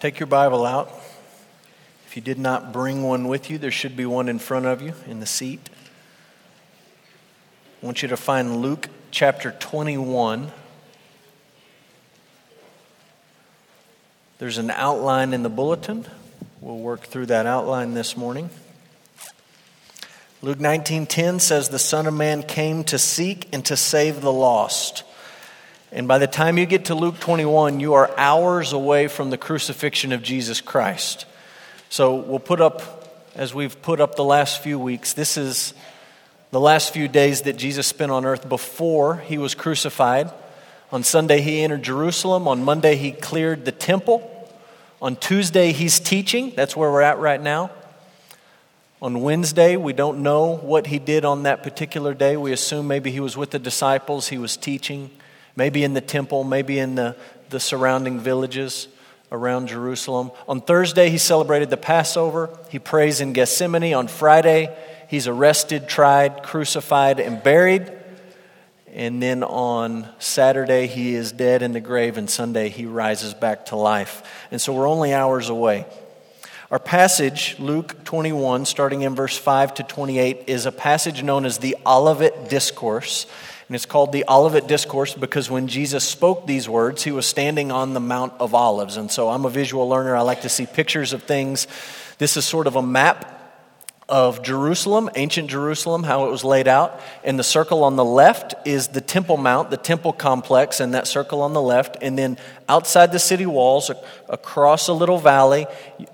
Take your Bible out. If you did not bring one with you, there should be one in front of you in the seat. I want you to find Luke chapter 21. There's an outline in the bulletin. We'll work through that outline this morning. Luke 19:10 says the son of man came to seek and to save the lost. And by the time you get to Luke 21, you are hours away from the crucifixion of Jesus Christ. So we'll put up, as we've put up the last few weeks, this is the last few days that Jesus spent on earth before he was crucified. On Sunday, he entered Jerusalem. On Monday, he cleared the temple. On Tuesday, he's teaching. That's where we're at right now. On Wednesday, we don't know what he did on that particular day. We assume maybe he was with the disciples, he was teaching maybe in the temple, maybe in the, the surrounding villages around Jerusalem. On Thursday, he celebrated the Passover. He prays in Gethsemane. On Friday, he's arrested, tried, crucified, and buried. And then on Saturday, he is dead in the grave, and Sunday, he rises back to life. And so we're only hours away. Our passage, Luke 21, starting in verse 5 to 28, is a passage known as the Olivet Discourse. And it's called the Olivet Discourse because when Jesus spoke these words, he was standing on the Mount of Olives. And so I'm a visual learner. I like to see pictures of things. This is sort of a map of Jerusalem, ancient Jerusalem, how it was laid out. And the circle on the left is the Temple Mount, the temple complex, and that circle on the left. And then outside the city walls, across a little valley,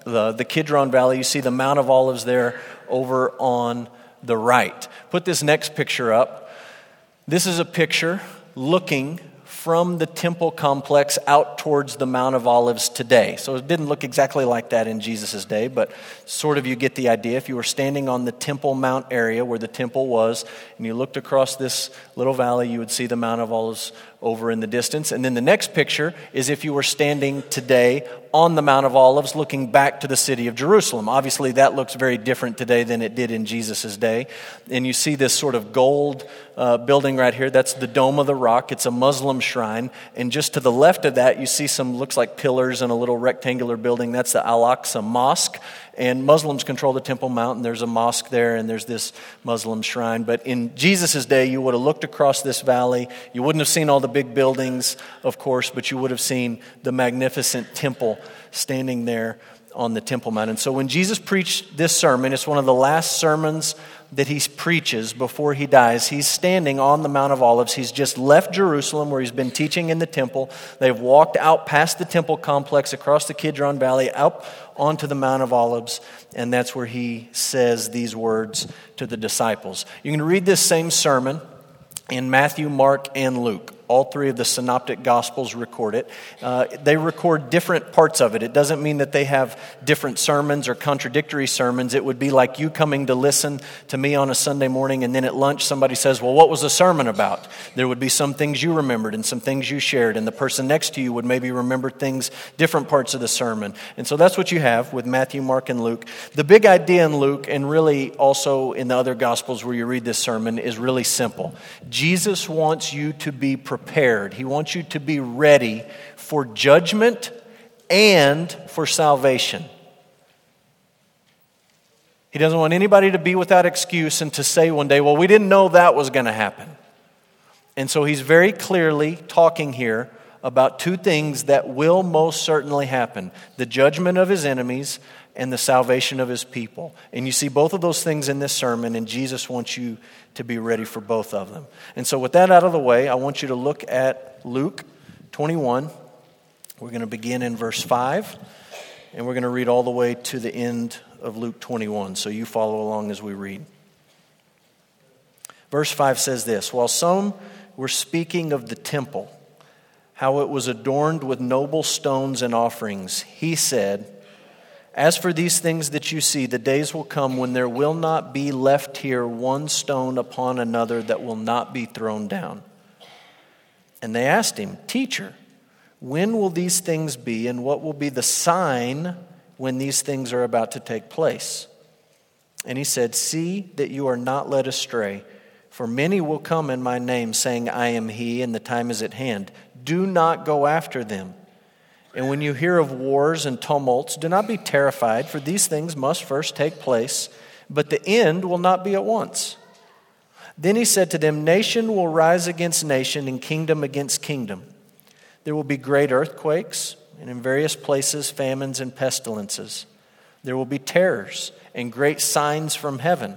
the, the Kidron Valley, you see the Mount of Olives there over on the right. Put this next picture up. This is a picture looking from the temple complex out towards the Mount of Olives today. So it didn't look exactly like that in Jesus' day, but sort of you get the idea. If you were standing on the Temple Mount area where the temple was, and you looked across this little valley, you would see the Mount of Olives over in the distance. And then the next picture is if you were standing today on the Mount of Olives looking back to the city of Jerusalem. Obviously, that looks very different today than it did in Jesus' day. And you see this sort of gold uh, building right here. That's the Dome of the Rock. It's a Muslim shrine. And just to the left of that, you see some, looks like pillars and a little rectangular building. That's the Al Aqsa Mosque and Muslims control the Temple Mount, and there's a mosque there, and there's this Muslim shrine. But in Jesus' day, you would have looked across this valley. You wouldn't have seen all the big buildings, of course, but you would have seen the magnificent temple standing there on the Temple Mount. And so when Jesus preached this sermon, it's one of the last sermons that he preaches before he dies. He's standing on the Mount of Olives. He's just left Jerusalem where he's been teaching in the temple. They've walked out past the temple complex across the Kidron Valley up onto the Mount of Olives, and that's where he says these words to the disciples. You can read this same sermon in Matthew, Mark, and Luke. All three of the synoptic gospels record it. Uh, they record different parts of it. It doesn't mean that they have different sermons or contradictory sermons. It would be like you coming to listen to me on a Sunday morning, and then at lunch somebody says, Well, what was the sermon about? There would be some things you remembered and some things you shared, and the person next to you would maybe remember things, different parts of the sermon. And so that's what you have with Matthew, Mark, and Luke. The big idea in Luke, and really also in the other gospels where you read this sermon, is really simple. Jesus wants you to be prepared prepared. He wants you to be ready for judgment and for salvation. He doesn't want anybody to be without excuse and to say one day, well, we didn't know that was going to happen. And so he's very clearly talking here about two things that will most certainly happen the judgment of his enemies and the salvation of his people. And you see both of those things in this sermon, and Jesus wants you to be ready for both of them. And so, with that out of the way, I want you to look at Luke 21. We're going to begin in verse 5, and we're going to read all the way to the end of Luke 21. So, you follow along as we read. Verse 5 says this While some were speaking of the temple, how it was adorned with noble stones and offerings, he said, as for these things that you see, the days will come when there will not be left here one stone upon another that will not be thrown down. And they asked him, Teacher, when will these things be, and what will be the sign when these things are about to take place? And he said, See that you are not led astray, for many will come in my name, saying, I am he, and the time is at hand. Do not go after them. And when you hear of wars and tumults, do not be terrified, for these things must first take place, but the end will not be at once. Then he said to them, Nation will rise against nation, and kingdom against kingdom. There will be great earthquakes, and in various places, famines and pestilences. There will be terrors and great signs from heaven.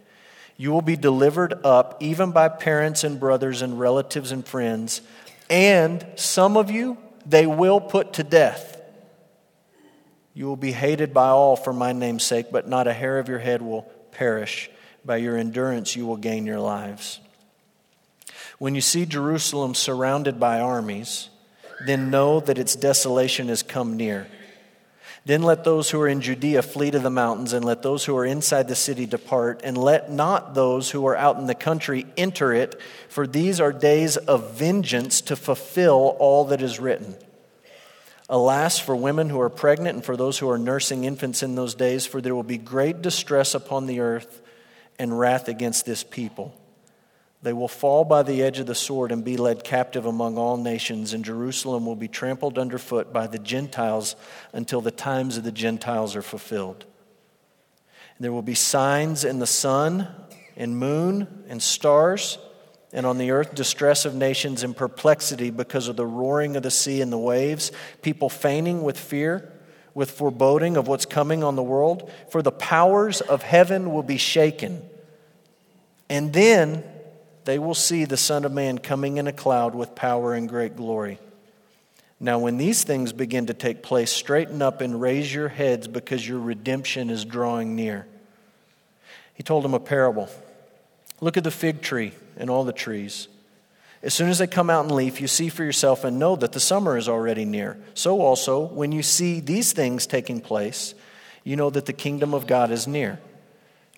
You will be delivered up even by parents and brothers and relatives and friends, and some of you they will put to death. You will be hated by all for my name's sake, but not a hair of your head will perish. By your endurance, you will gain your lives. When you see Jerusalem surrounded by armies, then know that its desolation has come near. Then let those who are in Judea flee to the mountains, and let those who are inside the city depart, and let not those who are out in the country enter it, for these are days of vengeance to fulfill all that is written. Alas, for women who are pregnant and for those who are nursing infants in those days, for there will be great distress upon the earth and wrath against this people. They will fall by the edge of the sword and be led captive among all nations, and Jerusalem will be trampled underfoot by the Gentiles until the times of the Gentiles are fulfilled. And there will be signs in the sun and moon and stars, and on the earth distress of nations and perplexity because of the roaring of the sea and the waves, people fainting with fear, with foreboding of what's coming on the world. For the powers of heaven will be shaken. And then they will see the Son of Man coming in a cloud with power and great glory. Now, when these things begin to take place, straighten up and raise your heads because your redemption is drawing near. He told them a parable Look at the fig tree and all the trees. As soon as they come out in leaf, you see for yourself and know that the summer is already near. So, also, when you see these things taking place, you know that the kingdom of God is near.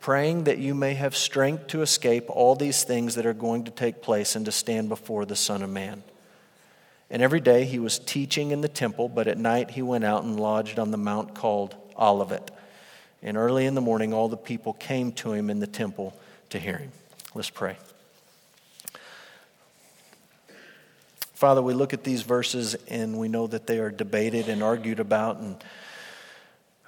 praying that you may have strength to escape all these things that are going to take place and to stand before the Son of Man. And every day he was teaching in the temple, but at night he went out and lodged on the mount called Olivet. And early in the morning, all the people came to him in the temple to hear him. Let's pray. Father, we look at these verses and we know that they are debated and argued about and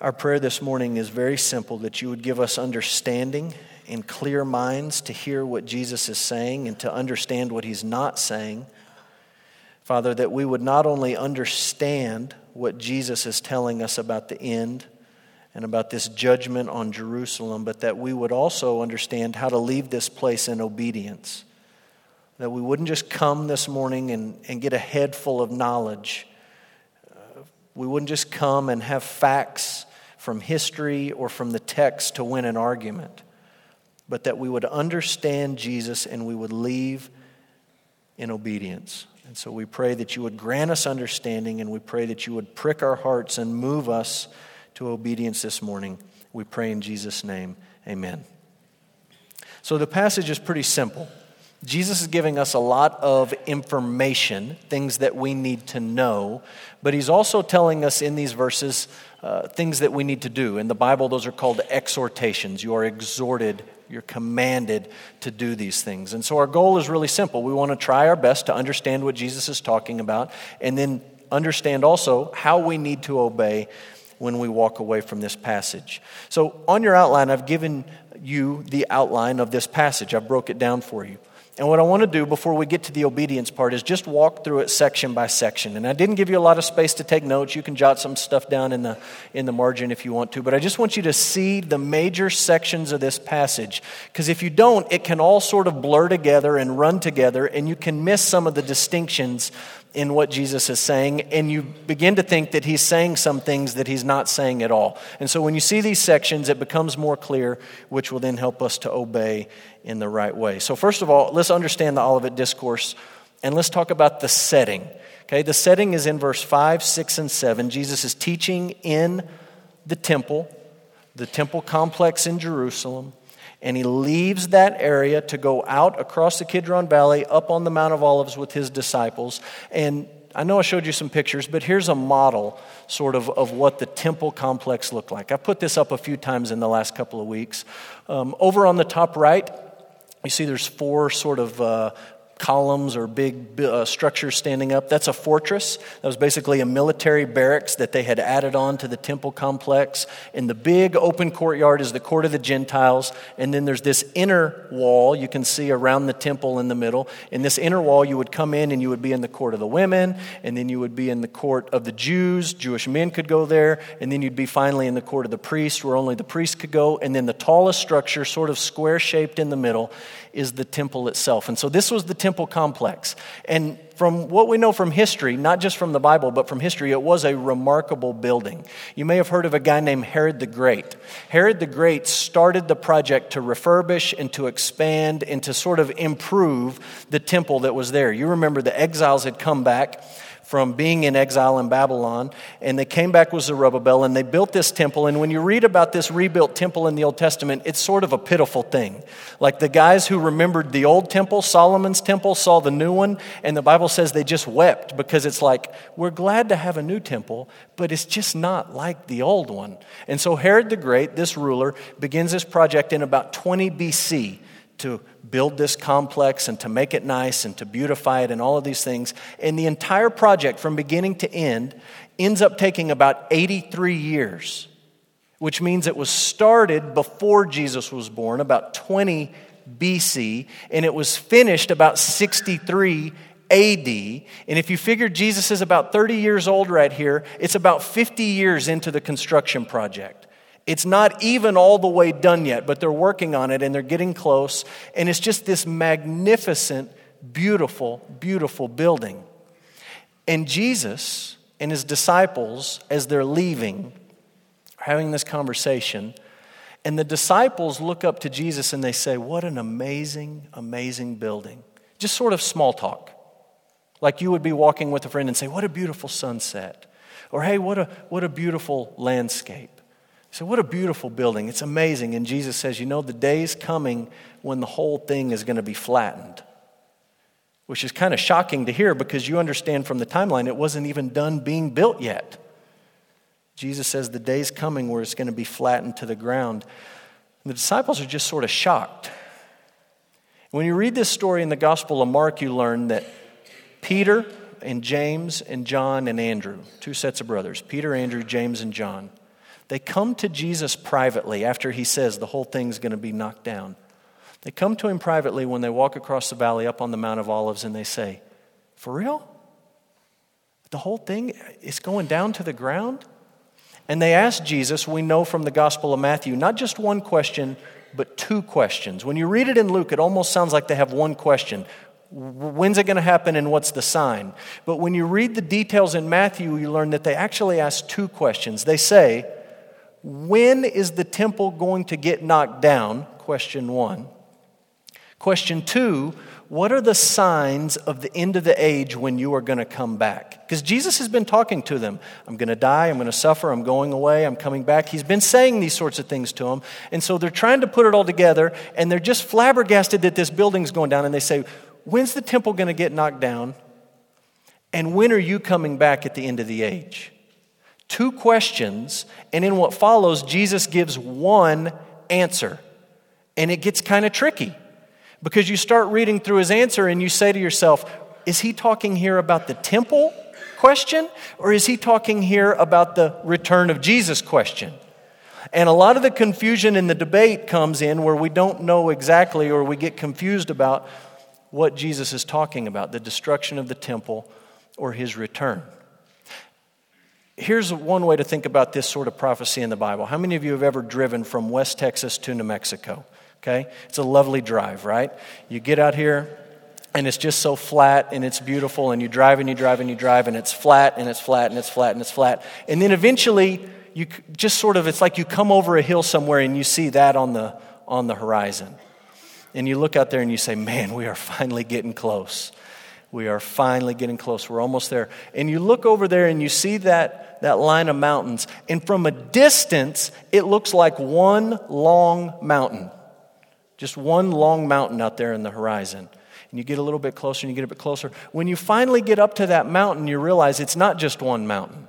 our prayer this morning is very simple that you would give us understanding and clear minds to hear what Jesus is saying and to understand what he's not saying. Father, that we would not only understand what Jesus is telling us about the end and about this judgment on Jerusalem, but that we would also understand how to leave this place in obedience. That we wouldn't just come this morning and, and get a head full of knowledge. Uh, we wouldn't just come and have facts from history or from the text to win an argument, but that we would understand Jesus and we would leave in obedience. And so we pray that you would grant us understanding and we pray that you would prick our hearts and move us to obedience this morning. We pray in Jesus' name. Amen. So the passage is pretty simple. Jesus is giving us a lot of information, things that we need to know, but he's also telling us in these verses uh, things that we need to do. In the Bible, those are called exhortations. You are exhorted, you're commanded to do these things. And so our goal is really simple. We want to try our best to understand what Jesus is talking about and then understand also how we need to obey when we walk away from this passage. So on your outline, I've given you the outline of this passage, I've broke it down for you. And what I want to do before we get to the obedience part is just walk through it section by section. And I didn't give you a lot of space to take notes. You can jot some stuff down in the, in the margin if you want to. But I just want you to see the major sections of this passage. Because if you don't, it can all sort of blur together and run together, and you can miss some of the distinctions in what Jesus is saying, and you begin to think that he's saying some things that he's not saying at all. And so when you see these sections, it becomes more clear, which will then help us to obey in the right way. So, first of all, let's understand the Olivet Discourse, and let's talk about the setting. Okay, the setting is in verse 5, 6, and 7. Jesus is teaching in the temple, the temple complex in Jerusalem and he leaves that area to go out across the Kidron Valley up on the Mount of Olives with his disciples. And I know I showed you some pictures, but here's a model sort of of what the temple complex looked like. I've put this up a few times in the last couple of weeks. Um, over on the top right, you see there's four sort of uh, columns or big uh, structures standing up. That's a fortress. That was basically a military barracks that they had added on to the temple complex. And the big open courtyard is the court of the Gentiles. And then there's this inner wall you can see around the temple in the middle. In this inner wall, you would come in and you would be in the court of the women, and then you would be in the court of the Jews. Jewish men could go there. And then you'd be finally in the court of the priests, where only the priests could go. And then the tallest structure, sort of square shaped in the middle, is the temple itself. And so this was the temple complex. And from what we know from history, not just from the Bible, but from history, it was a remarkable building. You may have heard of a guy named Herod the Great. Herod the Great started the project to refurbish and to expand and to sort of improve the temple that was there. You remember the exiles had come back from being in exile in Babylon, and they came back with Zerubbabel, and they built this temple. And when you read about this rebuilt temple in the Old Testament, it's sort of a pitiful thing. Like the guys who remembered the old temple, Solomon's temple, saw the new one, and the Bible says they just wept because it's like, we're glad to have a new temple, but it's just not like the old one. And so Herod the Great, this ruler, begins this project in about 20 BC to build this complex and to make it nice and to beautify it and all of these things. And the entire project, from beginning to end, ends up taking about 83 years, which means it was started before Jesus was born, about 20 BC, and it was finished about 63 AD. And if you figure Jesus is about 30 years old right here, it's about 50 years into the construction project. It's not even all the way done yet, but they're working on it and they're getting close. And it's just this magnificent, beautiful, beautiful building. And Jesus and his disciples, as they're leaving, are having this conversation. And the disciples look up to Jesus and they say, What an amazing, amazing building. Just sort of small talk. Like you would be walking with a friend and say, What a beautiful sunset. Or, Hey, what a, what a beautiful landscape. So, what a beautiful building. It's amazing. And Jesus says, You know, the day's coming when the whole thing is going to be flattened, which is kind of shocking to hear because you understand from the timeline it wasn't even done being built yet. Jesus says, The day's coming where it's going to be flattened to the ground. And the disciples are just sort of shocked. When you read this story in the Gospel of Mark, you learn that Peter and James and John and Andrew, two sets of brothers, Peter, Andrew, James, and John, they come to Jesus privately after he says the whole thing's going to be knocked down. They come to him privately when they walk across the valley up on the Mount of Olives and they say, For real? The whole thing is going down to the ground? And they ask Jesus, we know from the Gospel of Matthew, not just one question, but two questions. When you read it in Luke, it almost sounds like they have one question When's it going to happen and what's the sign? But when you read the details in Matthew, you learn that they actually ask two questions. They say, when is the temple going to get knocked down? Question one. Question two, what are the signs of the end of the age when you are going to come back? Because Jesus has been talking to them. I'm going to die, I'm going to suffer, I'm going away, I'm coming back. He's been saying these sorts of things to them. And so they're trying to put it all together, and they're just flabbergasted that this building's going down. And they say, When's the temple going to get knocked down? And when are you coming back at the end of the age? Two questions, and in what follows, Jesus gives one answer. And it gets kind of tricky because you start reading through his answer and you say to yourself, is he talking here about the temple question or is he talking here about the return of Jesus question? And a lot of the confusion in the debate comes in where we don't know exactly or we get confused about what Jesus is talking about the destruction of the temple or his return. Here's one way to think about this sort of prophecy in the Bible. How many of you have ever driven from West Texas to New Mexico? Okay? It's a lovely drive, right? You get out here, and it's just so flat and it's beautiful, and you drive and you drive and you drive, and it's flat and it's flat and it's flat and it's flat. And then eventually, you just sort of, it's like you come over a hill somewhere and you see that on the, on the horizon. And you look out there and you say, man, we are finally getting close. We are finally getting close. We're almost there. And you look over there and you see that, that line of mountains. And from a distance, it looks like one long mountain. Just one long mountain out there in the horizon. And you get a little bit closer and you get a bit closer. When you finally get up to that mountain, you realize it's not just one mountain.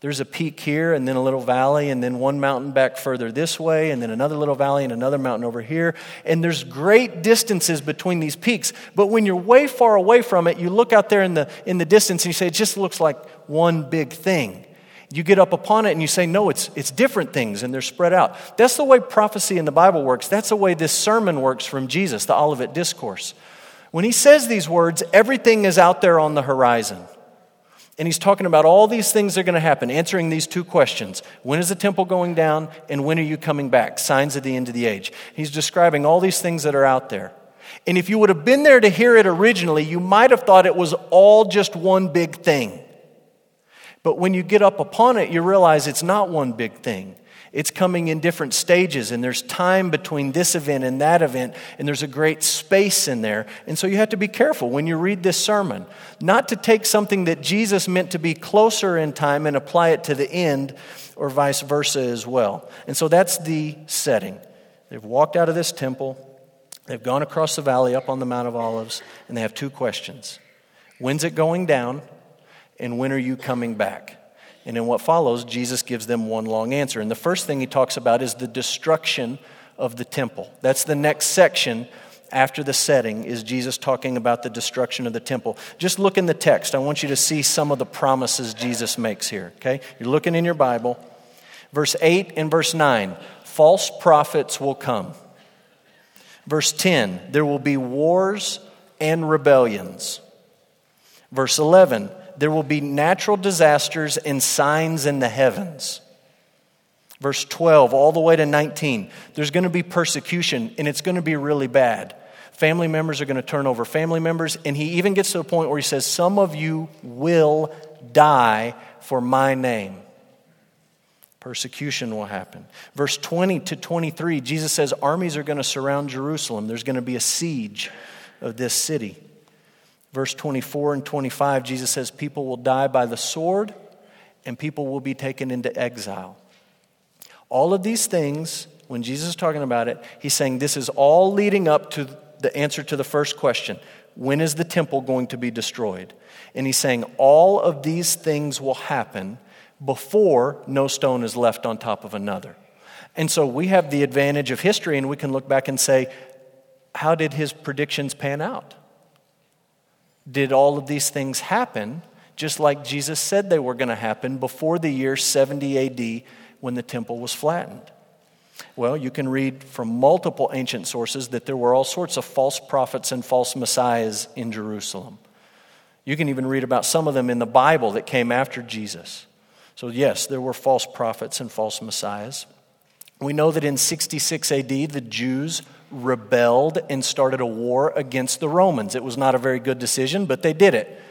There's a peak here, and then a little valley, and then one mountain back further this way, and then another little valley, and another mountain over here. And there's great distances between these peaks. But when you're way far away from it, you look out there in the, in the distance and you say, it just looks like one big thing. You get up upon it and you say, no, it's, it's different things, and they're spread out. That's the way prophecy in the Bible works. That's the way this sermon works from Jesus, the Olivet Discourse. When he says these words, everything is out there on the horizon. And he's talking about all these things that are going to happen, answering these two questions When is the temple going down, and when are you coming back? Signs of the end of the age. He's describing all these things that are out there. And if you would have been there to hear it originally, you might have thought it was all just one big thing. But when you get up upon it, you realize it's not one big thing. It's coming in different stages, and there's time between this event and that event, and there's a great space in there. And so you have to be careful when you read this sermon, not to take something that Jesus meant to be closer in time and apply it to the end, or vice versa as well. And so that's the setting. They've walked out of this temple, they've gone across the valley up on the Mount of Olives, and they have two questions When's it going down, and when are you coming back? And in what follows, Jesus gives them one long answer. And the first thing he talks about is the destruction of the temple. That's the next section after the setting is Jesus talking about the destruction of the temple. Just look in the text. I want you to see some of the promises Jesus makes here, okay? You're looking in your Bible. Verse 8 and verse 9 false prophets will come. Verse 10 there will be wars and rebellions. Verse 11 there will be natural disasters and signs in the heavens. Verse 12, all the way to 19, there's going to be persecution and it's going to be really bad. Family members are going to turn over family members, and he even gets to the point where he says, Some of you will die for my name. Persecution will happen. Verse 20 to 23, Jesus says, Armies are going to surround Jerusalem. There's going to be a siege of this city. Verse 24 and 25, Jesus says, People will die by the sword and people will be taken into exile. All of these things, when Jesus is talking about it, he's saying this is all leading up to the answer to the first question when is the temple going to be destroyed? And he's saying all of these things will happen before no stone is left on top of another. And so we have the advantage of history and we can look back and say, how did his predictions pan out? Did all of these things happen just like Jesus said they were going to happen before the year 70 AD when the temple was flattened? Well, you can read from multiple ancient sources that there were all sorts of false prophets and false messiahs in Jerusalem. You can even read about some of them in the Bible that came after Jesus. So, yes, there were false prophets and false messiahs. We know that in 66 AD, the Jews rebelled and started a war against the Romans. It was not a very good decision, but they did it.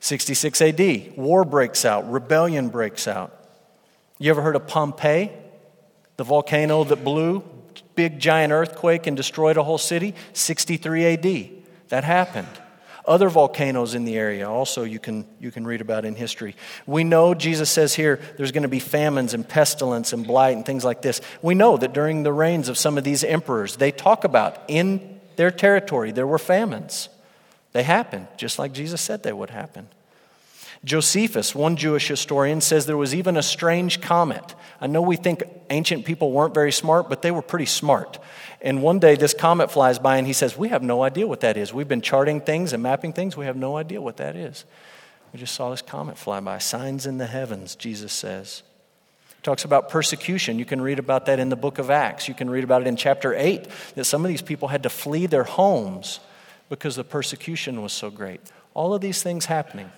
66 AD, war breaks out, rebellion breaks out. You ever heard of Pompeii? The volcano that blew, big giant earthquake and destroyed a whole city? 63 AD. That happened other volcanoes in the area also you can, you can read about in history. We know Jesus says here there's going to be famines and pestilence and blight and things like this. We know that during the reigns of some of these emperors, they talk about in their territory there were famines. They happened, just like Jesus said they would happen. Josephus, one Jewish historian, says there was even a strange comet. I know we think ancient people weren't very smart, but they were pretty smart. And one day this comet flies by and he says, We have no idea what that is. We've been charting things and mapping things. We have no idea what that is. We just saw this comet fly by. Signs in the heavens, Jesus says. He talks about persecution. You can read about that in the book of Acts. You can read about it in chapter 8 that some of these people had to flee their homes because the persecution was so great. All of these things happening.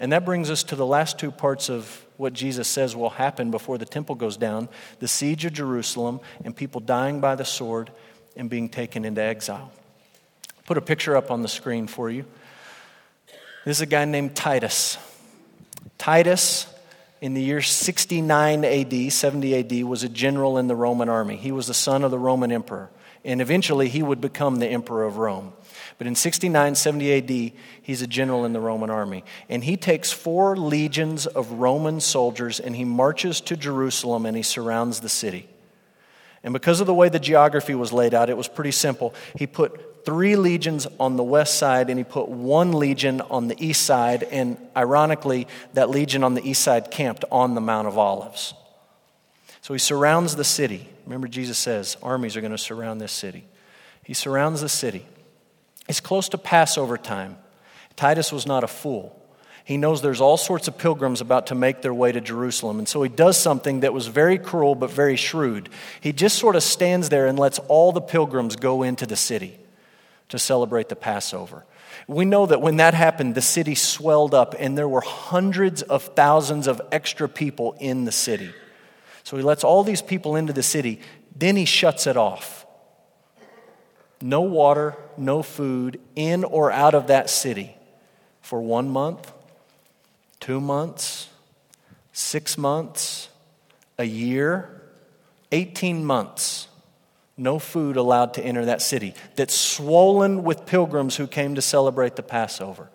And that brings us to the last two parts of what Jesus says will happen before the temple goes down the siege of Jerusalem and people dying by the sword and being taken into exile. Put a picture up on the screen for you. This is a guy named Titus. Titus, in the year 69 AD, 70 AD, was a general in the Roman army. He was the son of the Roman emperor, and eventually he would become the emperor of Rome. But in 69, 70 AD, he's a general in the Roman army. And he takes four legions of Roman soldiers and he marches to Jerusalem and he surrounds the city. And because of the way the geography was laid out, it was pretty simple. He put three legions on the west side and he put one legion on the east side. And ironically, that legion on the east side camped on the Mount of Olives. So he surrounds the city. Remember, Jesus says armies are going to surround this city. He surrounds the city. It's close to Passover time. Titus was not a fool. He knows there's all sorts of pilgrims about to make their way to Jerusalem. And so he does something that was very cruel but very shrewd. He just sort of stands there and lets all the pilgrims go into the city to celebrate the Passover. We know that when that happened, the city swelled up and there were hundreds of thousands of extra people in the city. So he lets all these people into the city, then he shuts it off no water, no food in or out of that city for one month, two months, six months, a year, 18 months. No food allowed to enter that city that's swollen with pilgrims who came to celebrate the Passover.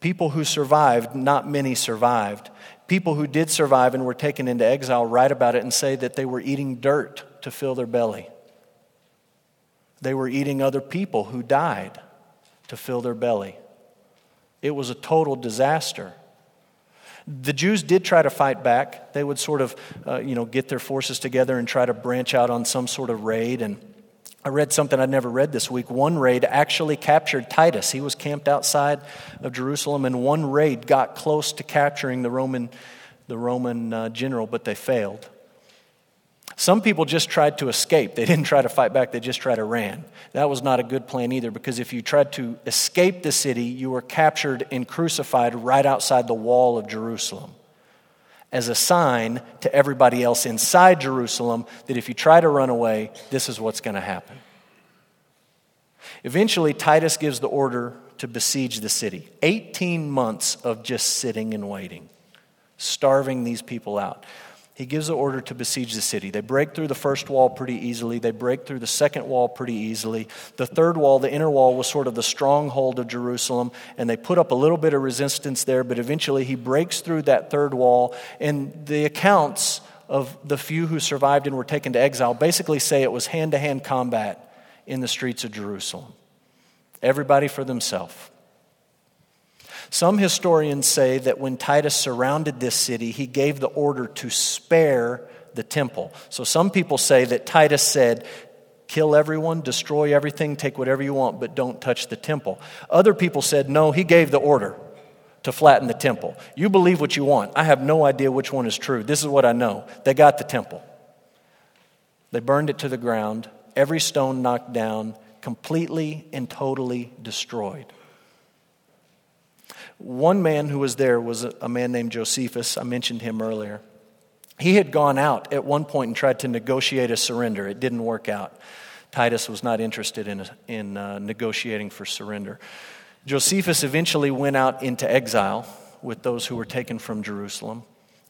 People who survived, not many survived. People who did survive and were taken into exile write about it and say that they were eating dirt to fill their belly. They were eating other people who died to fill their belly. It was a total disaster. The Jews did try to fight back. They would sort of, uh, you know, get their forces together and try to branch out on some sort of raid. And I read something I'd never read this week. One raid actually captured Titus. He was camped outside of Jerusalem, and one raid got close to capturing the Roman, the Roman uh, general, but they failed. Some people just tried to escape. They didn't try to fight back, they just tried to ran. That was not a good plan either because if you tried to escape the city, you were captured and crucified right outside the wall of Jerusalem as a sign to everybody else inside Jerusalem that if you try to run away, this is what's going to happen. Eventually, Titus gives the order to besiege the city. 18 months of just sitting and waiting, starving these people out he gives the order to besiege the city. They break through the first wall pretty easily. They break through the second wall pretty easily. The third wall, the inner wall, was sort of the stronghold of Jerusalem, and they put up a little bit of resistance there, but eventually he breaks through that third wall. And the accounts of the few who survived and were taken to exile basically say it was hand to hand combat in the streets of Jerusalem. Everybody for themselves. Some historians say that when Titus surrounded this city, he gave the order to spare the temple. So some people say that Titus said, kill everyone, destroy everything, take whatever you want, but don't touch the temple. Other people said, no, he gave the order to flatten the temple. You believe what you want. I have no idea which one is true. This is what I know. They got the temple, they burned it to the ground, every stone knocked down, completely and totally destroyed. One man who was there was a man named Josephus. I mentioned him earlier. He had gone out at one point and tried to negotiate a surrender. It didn't work out. Titus was not interested in, in uh, negotiating for surrender. Josephus eventually went out into exile with those who were taken from Jerusalem.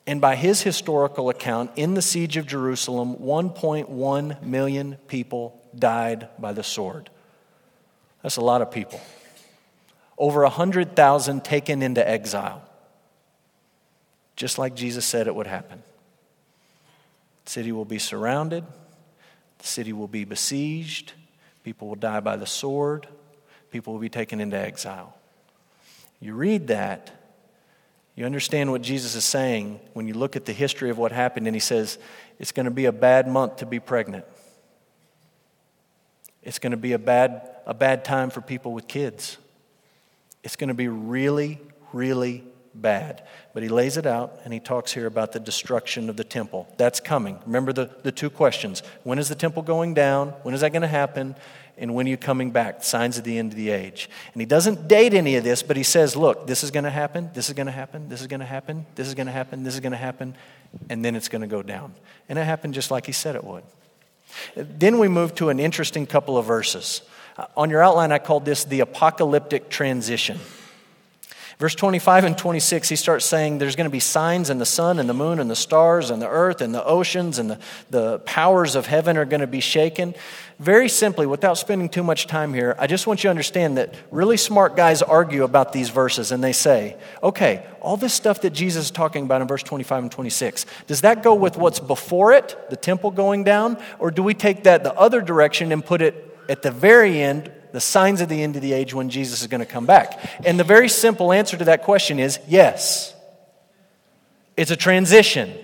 And by his historical account, in the siege of Jerusalem, 1.1 million people died by the sword. That's a lot of people over 100,000 taken into exile, just like Jesus said it would happen. The city will be surrounded, the city will be besieged, people will die by the sword, people will be taken into exile. You read that, you understand what Jesus is saying when you look at the history of what happened, and he says, It's going to be a bad month to be pregnant. It's going to be a bad, a bad time for people with kids. It's going to be really, really bad. But he lays it out and he talks here about the destruction of the temple. That's coming. Remember the, the two questions when is the temple going down? When is that going to happen? And when are you coming back? Signs of the end of the age. And he doesn't date any of this, but he says, look, this is going to happen, this is going to happen, this is going to happen, this is going to happen, this is going to happen, and then it's going to go down. And it happened just like he said it would. Then we move to an interesting couple of verses. Uh, on your outline, I called this the apocalyptic transition. Verse 25 and 26, he starts saying there's going to be signs in the sun and the moon and the stars and the earth and the oceans and the, the powers of heaven are going to be shaken. Very simply, without spending too much time here, I just want you to understand that really smart guys argue about these verses and they say, okay, all this stuff that Jesus is talking about in verse 25 and 26, does that go with what's before it, the temple going down, or do we take that the other direction and put it at the very end the signs of the end of the age when Jesus is going to come back? And the very simple answer to that question is yes. It's a transition.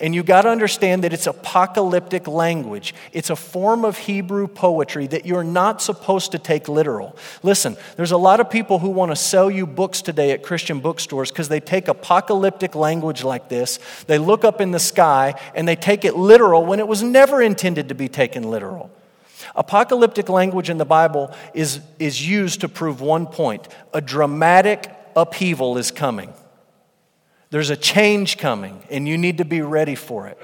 And you got to understand that it's apocalyptic language. It's a form of Hebrew poetry that you're not supposed to take literal. Listen, there's a lot of people who want to sell you books today at Christian bookstores because they take apocalyptic language like this, they look up in the sky, and they take it literal when it was never intended to be taken literal. Apocalyptic language in the Bible is, is used to prove one point a dramatic upheaval is coming. There's a change coming, and you need to be ready for it.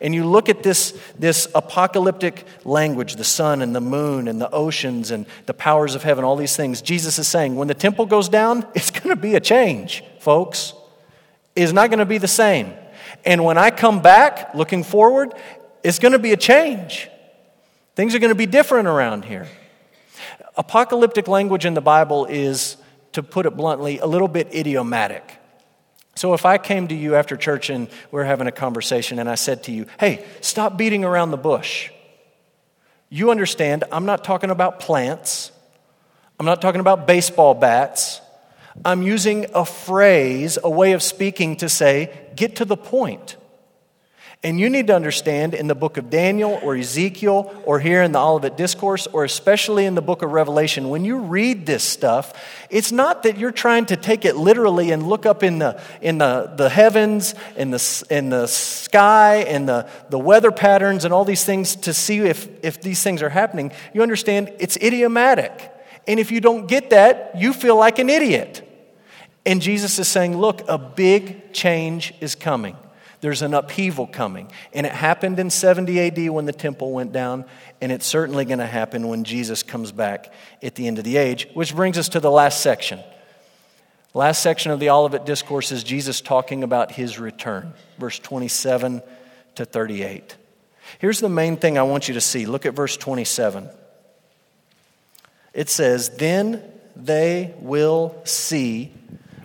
And you look at this, this apocalyptic language, the sun and the moon and the oceans and the powers of heaven, all these things. Jesus is saying, when the temple goes down, it's going to be a change, folks. It's not going to be the same. And when I come back, looking forward, it's going to be a change. Things are going to be different around here. Apocalyptic language in the Bible is, to put it bluntly, a little bit idiomatic. So if I came to you after church and we are having a conversation and I said to you, hey, stop beating around the bush, you understand I'm not talking about plants, I'm not talking about baseball bats. I'm using a phrase, a way of speaking to say, get to the point. And you need to understand in the book of Daniel or Ezekiel or here in the Olivet Discourse or especially in the book of Revelation, when you read this stuff, it's not that you're trying to take it literally and look up in the, in the, the heavens, in the, in the sky, and the, the weather patterns and all these things to see if, if these things are happening. You understand it's idiomatic. And if you don't get that, you feel like an idiot. And Jesus is saying, look, a big change is coming there's an upheaval coming. And it happened in 70 AD when the temple went down, and it's certainly going to happen when Jesus comes back at the end of the age, which brings us to the last section. Last section of the Olivet Discourse is Jesus talking about his return, verse 27 to 38. Here's the main thing I want you to see. Look at verse 27. It says, Then they will see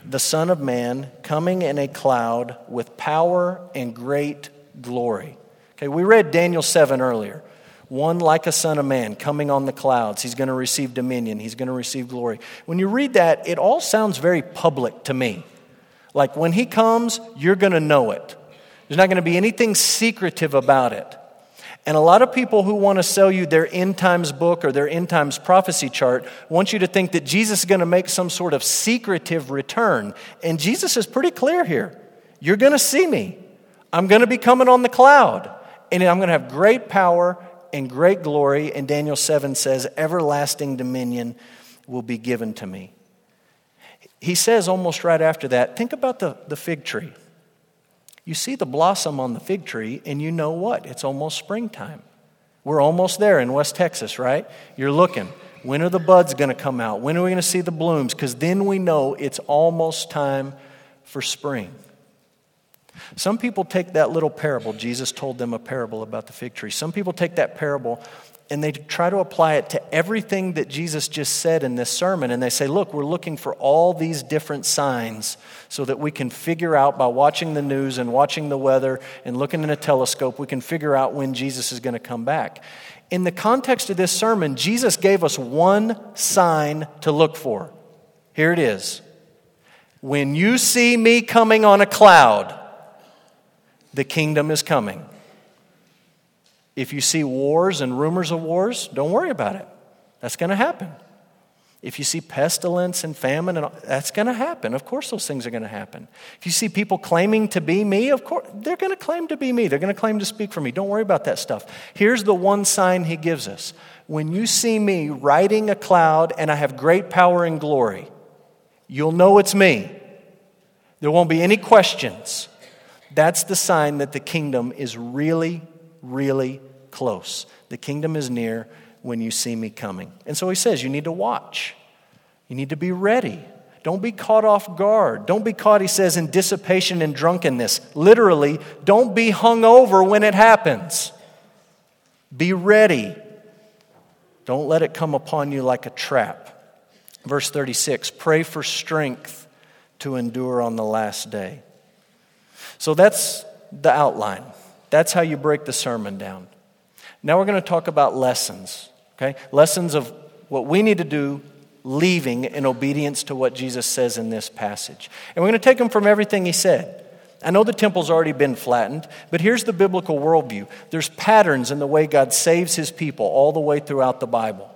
the Son of Man coming in a cloud with power and great glory. Okay, we read Daniel 7 earlier. One like a son of man coming on the clouds. He's going to receive dominion. He's going to receive glory. When you read that, it all sounds very public to me. Like when he comes, you're going to know it. There's not going to be anything secretive about it. And a lot of people who want to sell you their end times book or their end times prophecy chart want you to think that Jesus is going to make some sort of secretive return. And Jesus is pretty clear here. You're going to see me. I'm going to be coming on the cloud. And I'm going to have great power and great glory. And Daniel 7 says, everlasting dominion will be given to me. He says almost right after that, think about the, the fig tree. You see the blossom on the fig tree, and you know what? It's almost springtime. We're almost there in West Texas, right? You're looking. When are the buds going to come out? When are we going to see the blooms? Because then we know it's almost time for spring. Some people take that little parable. Jesus told them a parable about the fig tree. Some people take that parable and they try to apply it to everything that Jesus just said in this sermon. And they say, look, we're looking for all these different signs so that we can figure out by watching the news and watching the weather and looking in a telescope, we can figure out when Jesus is going to come back. In the context of this sermon, Jesus gave us one sign to look for. Here it is. When you see me coming on a cloud, the kingdom is coming. If you see wars and rumors of wars, don't worry about it. That's going to happen. If you see pestilence and famine, and all, that's going to happen. Of course, those things are going to happen. If you see people claiming to be me, of course, they're going to claim to be me. They're going to claim to speak for me. Don't worry about that stuff. Here's the one sign he gives us when you see me riding a cloud and I have great power and glory, you'll know it's me. There won't be any questions. That's the sign that the kingdom is really, really close. The kingdom is near when you see me coming. And so he says, you need to watch. You need to be ready. Don't be caught off guard. Don't be caught, he says, in dissipation and drunkenness. Literally, don't be hung over when it happens. Be ready. Don't let it come upon you like a trap. Verse 36 pray for strength to endure on the last day. So that's the outline. That's how you break the sermon down. Now we're going to talk about lessons, okay? Lessons of what we need to do leaving in obedience to what Jesus says in this passage. And we're going to take them from everything he said. I know the temple's already been flattened, but here's the biblical worldview there's patterns in the way God saves his people all the way throughout the Bible.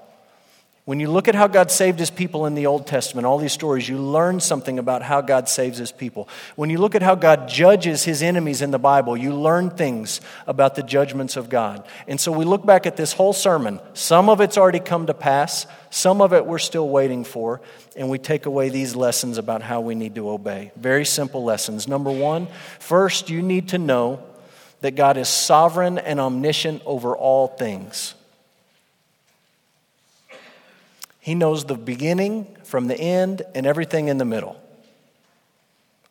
When you look at how God saved his people in the Old Testament, all these stories, you learn something about how God saves his people. When you look at how God judges his enemies in the Bible, you learn things about the judgments of God. And so we look back at this whole sermon. Some of it's already come to pass, some of it we're still waiting for, and we take away these lessons about how we need to obey. Very simple lessons. Number one, first, you need to know that God is sovereign and omniscient over all things. He knows the beginning from the end and everything in the middle.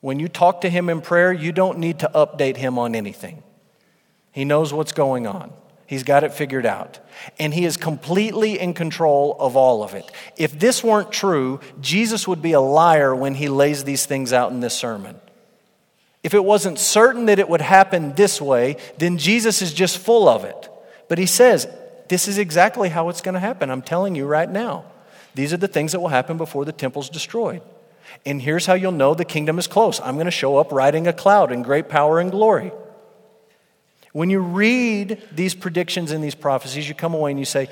When you talk to Him in prayer, you don't need to update Him on anything. He knows what's going on. He's got it figured out. And he is completely in control of all of it. If this weren't true, Jesus would be a liar when he lays these things out in this sermon. If it wasn't certain that it would happen this way, then Jesus is just full of it. But he says, This is exactly how it's going to happen. I'm telling you right now. These are the things that will happen before the temple's destroyed. And here's how you'll know the kingdom is close I'm going to show up riding a cloud in great power and glory. When you read these predictions and these prophecies, you come away and you say,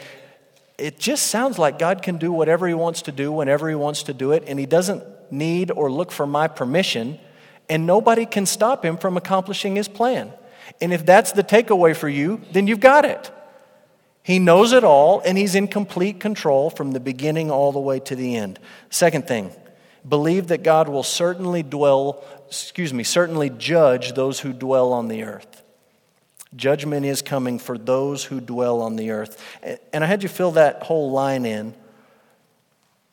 it just sounds like God can do whatever He wants to do whenever He wants to do it, and He doesn't need or look for my permission, and nobody can stop Him from accomplishing His plan. And if that's the takeaway for you, then you've got it. He knows it all, and he's in complete control from the beginning all the way to the end. Second thing, believe that God will certainly dwell, excuse me, certainly judge those who dwell on the earth. Judgment is coming for those who dwell on the earth. And I had you fill that whole line in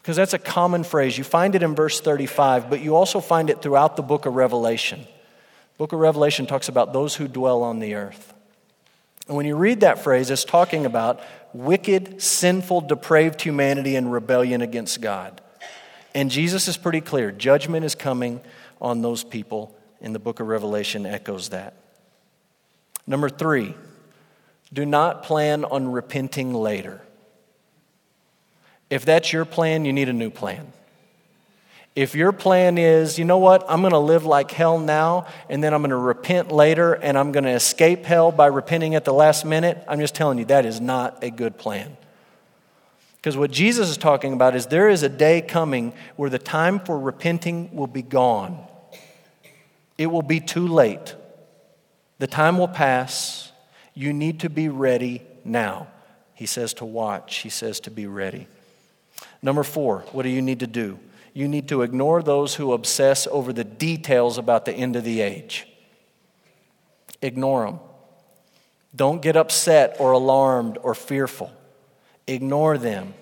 because that's a common phrase. You find it in verse 35, but you also find it throughout the book of Revelation. book of Revelation talks about those who dwell on the earth. And when you read that phrase, it's talking about wicked, sinful, depraved humanity in rebellion against God. And Jesus is pretty clear judgment is coming on those people, and the book of Revelation echoes that. Number three, do not plan on repenting later. If that's your plan, you need a new plan. If your plan is, you know what, I'm going to live like hell now, and then I'm going to repent later, and I'm going to escape hell by repenting at the last minute, I'm just telling you that is not a good plan. Because what Jesus is talking about is there is a day coming where the time for repenting will be gone. It will be too late. The time will pass. You need to be ready now. He says to watch, he says to be ready. Number four, what do you need to do? You need to ignore those who obsess over the details about the end of the age. Ignore them. Don't get upset or alarmed or fearful. Ignore them.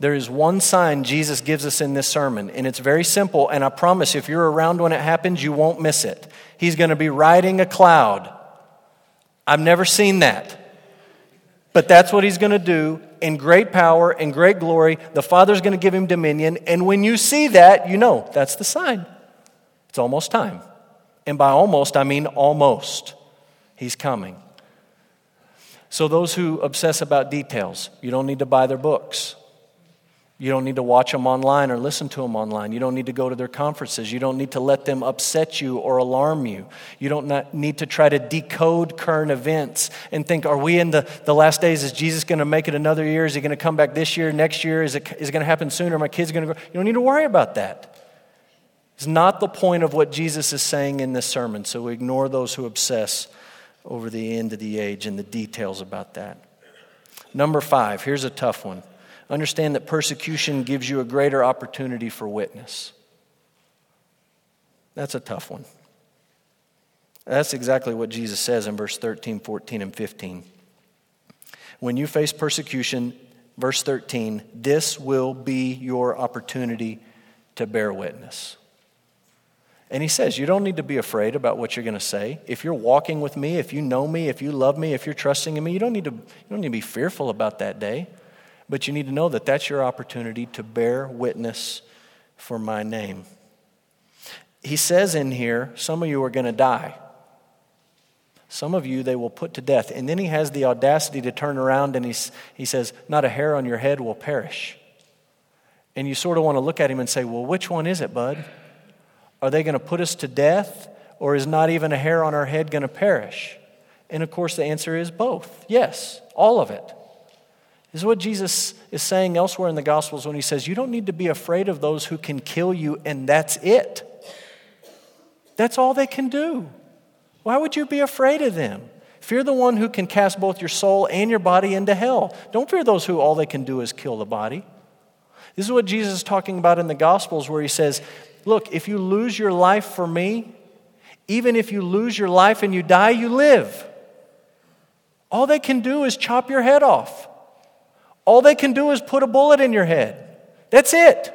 There is one sign Jesus gives us in this sermon, and it's very simple. And I promise if you're around when it happens, you won't miss it. He's going to be riding a cloud. I've never seen that. But that's what he's going to do, in great power and great glory. The Father's going to give him dominion. And when you see that, you know that's the sign. It's almost time. And by almost, I mean almost. He's coming. So, those who obsess about details, you don't need to buy their books. You don't need to watch them online or listen to them online. You don't need to go to their conferences. You don't need to let them upset you or alarm you. You don't need to try to decode current events and think, are we in the, the last days? Is Jesus going to make it another year? Is he going to come back this year, next year? Is it, is it going to happen sooner? Are My kids going to go? You don't need to worry about that. It's not the point of what Jesus is saying in this sermon. So we ignore those who obsess over the end of the age and the details about that. Number five, here's a tough one understand that persecution gives you a greater opportunity for witness. That's a tough one. That's exactly what Jesus says in verse 13, 14, and 15. When you face persecution, verse 13, this will be your opportunity to bear witness. And he says, You don't need to be afraid about what you're going to say. If you're walking with me, if you know me, if you love me, if you're trusting in me, you don't need to, you don't need to be fearful about that day. But you need to know that that's your opportunity to bear witness for my name. He says in here, some of you are going to die. Some of you they will put to death. And then he has the audacity to turn around and he's, he says, Not a hair on your head will perish. And you sort of want to look at him and say, Well, which one is it, bud? Are they going to put us to death, or is not even a hair on our head going to perish? And of course, the answer is both. Yes, all of it. This is what Jesus is saying elsewhere in the Gospels when he says, You don't need to be afraid of those who can kill you, and that's it. That's all they can do. Why would you be afraid of them? Fear the one who can cast both your soul and your body into hell. Don't fear those who all they can do is kill the body. This is what Jesus is talking about in the Gospels, where he says, Look, if you lose your life for me, even if you lose your life and you die, you live. All they can do is chop your head off. All they can do is put a bullet in your head. That's it.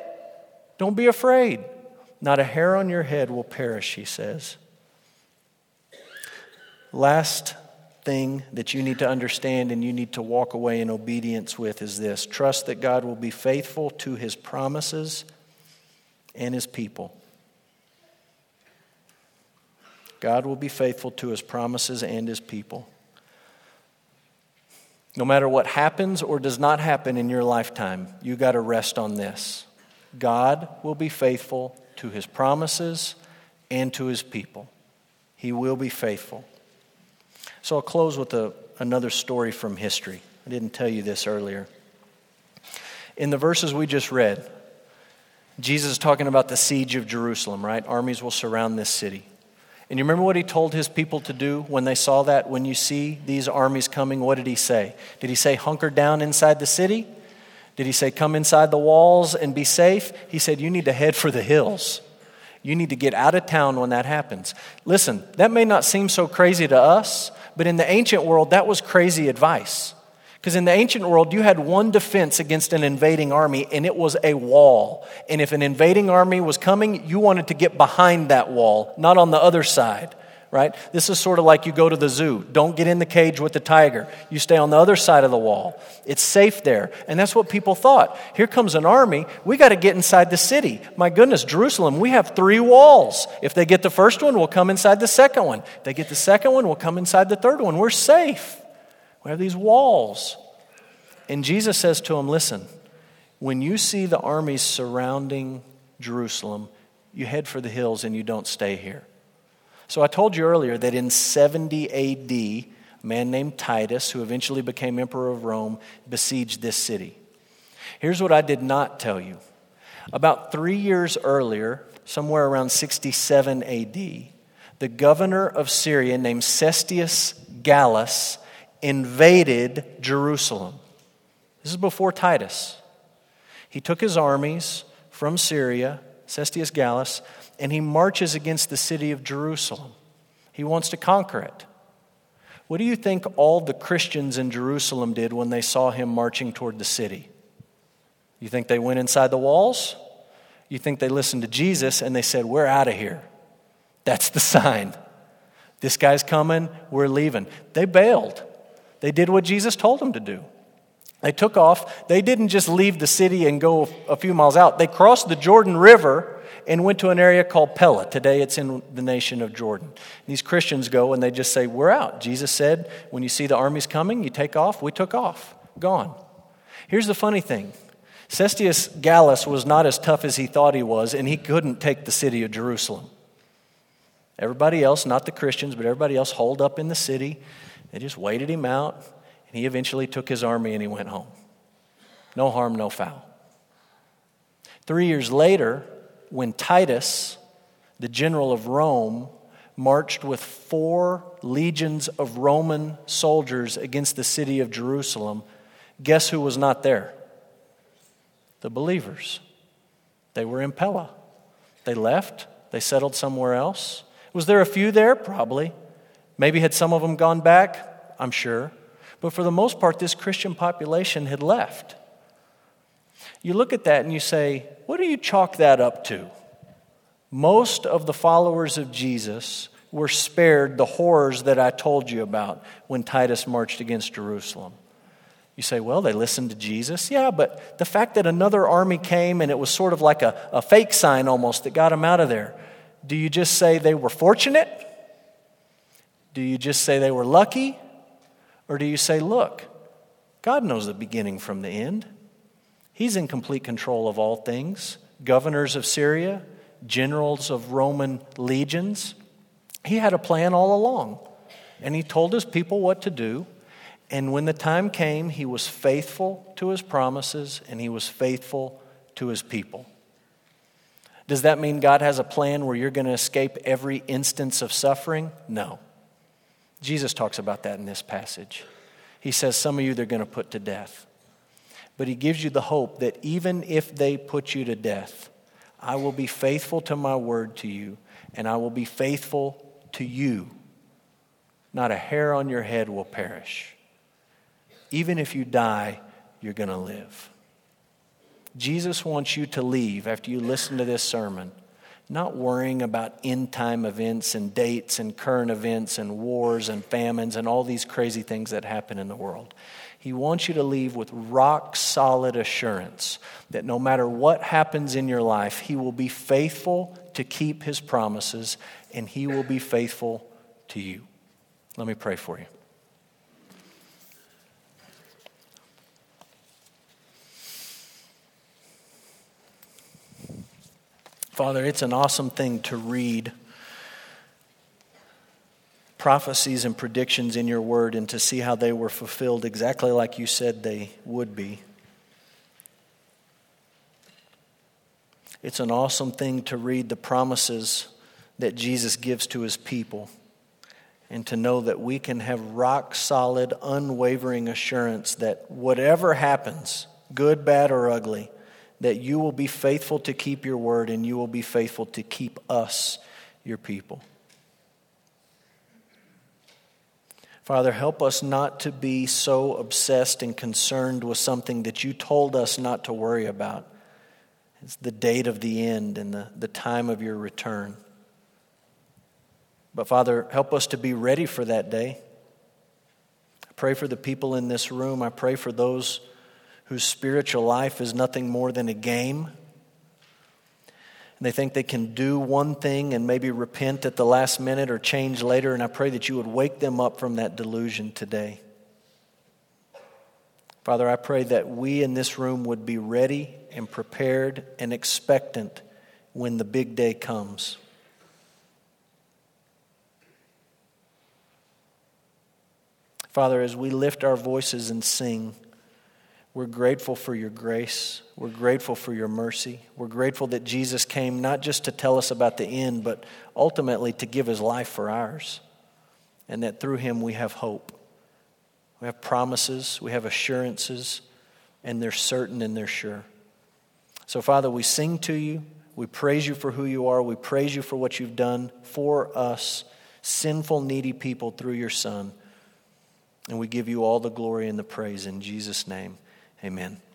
Don't be afraid. Not a hair on your head will perish, he says. Last thing that you need to understand and you need to walk away in obedience with is this trust that God will be faithful to his promises and his people. God will be faithful to his promises and his people. No matter what happens or does not happen in your lifetime, you got to rest on this. God will be faithful to his promises and to his people. He will be faithful. So I'll close with a, another story from history. I didn't tell you this earlier. In the verses we just read, Jesus is talking about the siege of Jerusalem, right? Armies will surround this city. And you remember what he told his people to do when they saw that? When you see these armies coming, what did he say? Did he say, hunker down inside the city? Did he say, come inside the walls and be safe? He said, you need to head for the hills. You need to get out of town when that happens. Listen, that may not seem so crazy to us, but in the ancient world, that was crazy advice. Because in the ancient world, you had one defense against an invading army, and it was a wall. And if an invading army was coming, you wanted to get behind that wall, not on the other side, right? This is sort of like you go to the zoo. Don't get in the cage with the tiger. You stay on the other side of the wall. It's safe there. And that's what people thought. Here comes an army. We got to get inside the city. My goodness, Jerusalem, we have three walls. If they get the first one, we'll come inside the second one. If they get the second one, we'll come inside the third one. We're safe. We have these walls. And Jesus says to him, Listen, when you see the armies surrounding Jerusalem, you head for the hills and you don't stay here. So I told you earlier that in 70 AD, a man named Titus, who eventually became emperor of Rome, besieged this city. Here's what I did not tell you. About three years earlier, somewhere around 67 AD, the governor of Syria named Cestius Gallus invaded Jerusalem. This is before Titus. He took his armies from Syria, Cestius Gallus, and he marches against the city of Jerusalem. He wants to conquer it. What do you think all the Christians in Jerusalem did when they saw him marching toward the city? You think they went inside the walls? You think they listened to Jesus and they said, We're out of here? That's the sign. This guy's coming, we're leaving. They bailed. They did what Jesus told them to do. They took off. They didn't just leave the city and go a few miles out. They crossed the Jordan River and went to an area called Pella. Today it's in the nation of Jordan. These Christians go and they just say, We're out. Jesus said, When you see the armies coming, you take off. We took off. Gone. Here's the funny thing Cestius Gallus was not as tough as he thought he was, and he couldn't take the city of Jerusalem. Everybody else, not the Christians, but everybody else, holed up in the city. They just waited him out, and he eventually took his army and he went home. No harm, no foul. Three years later, when Titus, the general of Rome, marched with four legions of Roman soldiers against the city of Jerusalem, guess who was not there? The believers. They were in Pella. They left, they settled somewhere else. Was there a few there? Probably. Maybe had some of them gone back? I'm sure. But for the most part, this Christian population had left. You look at that and you say, what do you chalk that up to? Most of the followers of Jesus were spared the horrors that I told you about when Titus marched against Jerusalem. You say, well, they listened to Jesus. Yeah, but the fact that another army came and it was sort of like a, a fake sign almost that got them out of there, do you just say they were fortunate? Do you just say they were lucky? Or do you say, look, God knows the beginning from the end? He's in complete control of all things. Governors of Syria, generals of Roman legions. He had a plan all along. And he told his people what to do. And when the time came, he was faithful to his promises and he was faithful to his people. Does that mean God has a plan where you're going to escape every instance of suffering? No. Jesus talks about that in this passage. He says, Some of you they're going to put to death. But he gives you the hope that even if they put you to death, I will be faithful to my word to you, and I will be faithful to you. Not a hair on your head will perish. Even if you die, you're going to live. Jesus wants you to leave after you listen to this sermon, not worrying about end time events and dates and current events and wars and famines and all these crazy things that happen in the world. He wants you to leave with rock solid assurance that no matter what happens in your life, He will be faithful to keep His promises and He will be faithful to you. Let me pray for you. Father, it's an awesome thing to read prophecies and predictions in your word and to see how they were fulfilled exactly like you said they would be. It's an awesome thing to read the promises that Jesus gives to his people and to know that we can have rock solid, unwavering assurance that whatever happens, good, bad, or ugly, that you will be faithful to keep your word and you will be faithful to keep us, your people. Father, help us not to be so obsessed and concerned with something that you told us not to worry about. It's the date of the end and the, the time of your return. But Father, help us to be ready for that day. I pray for the people in this room. I pray for those whose spiritual life is nothing more than a game. And they think they can do one thing and maybe repent at the last minute or change later. And I pray that you would wake them up from that delusion today. Father, I pray that we in this room would be ready and prepared and expectant when the big day comes. Father, as we lift our voices and sing, we're grateful for your grace. We're grateful for your mercy. We're grateful that Jesus came not just to tell us about the end, but ultimately to give his life for ours. And that through him we have hope. We have promises, we have assurances, and they're certain and they're sure. So, Father, we sing to you. We praise you for who you are. We praise you for what you've done for us, sinful, needy people, through your Son. And we give you all the glory and the praise in Jesus' name. Amen.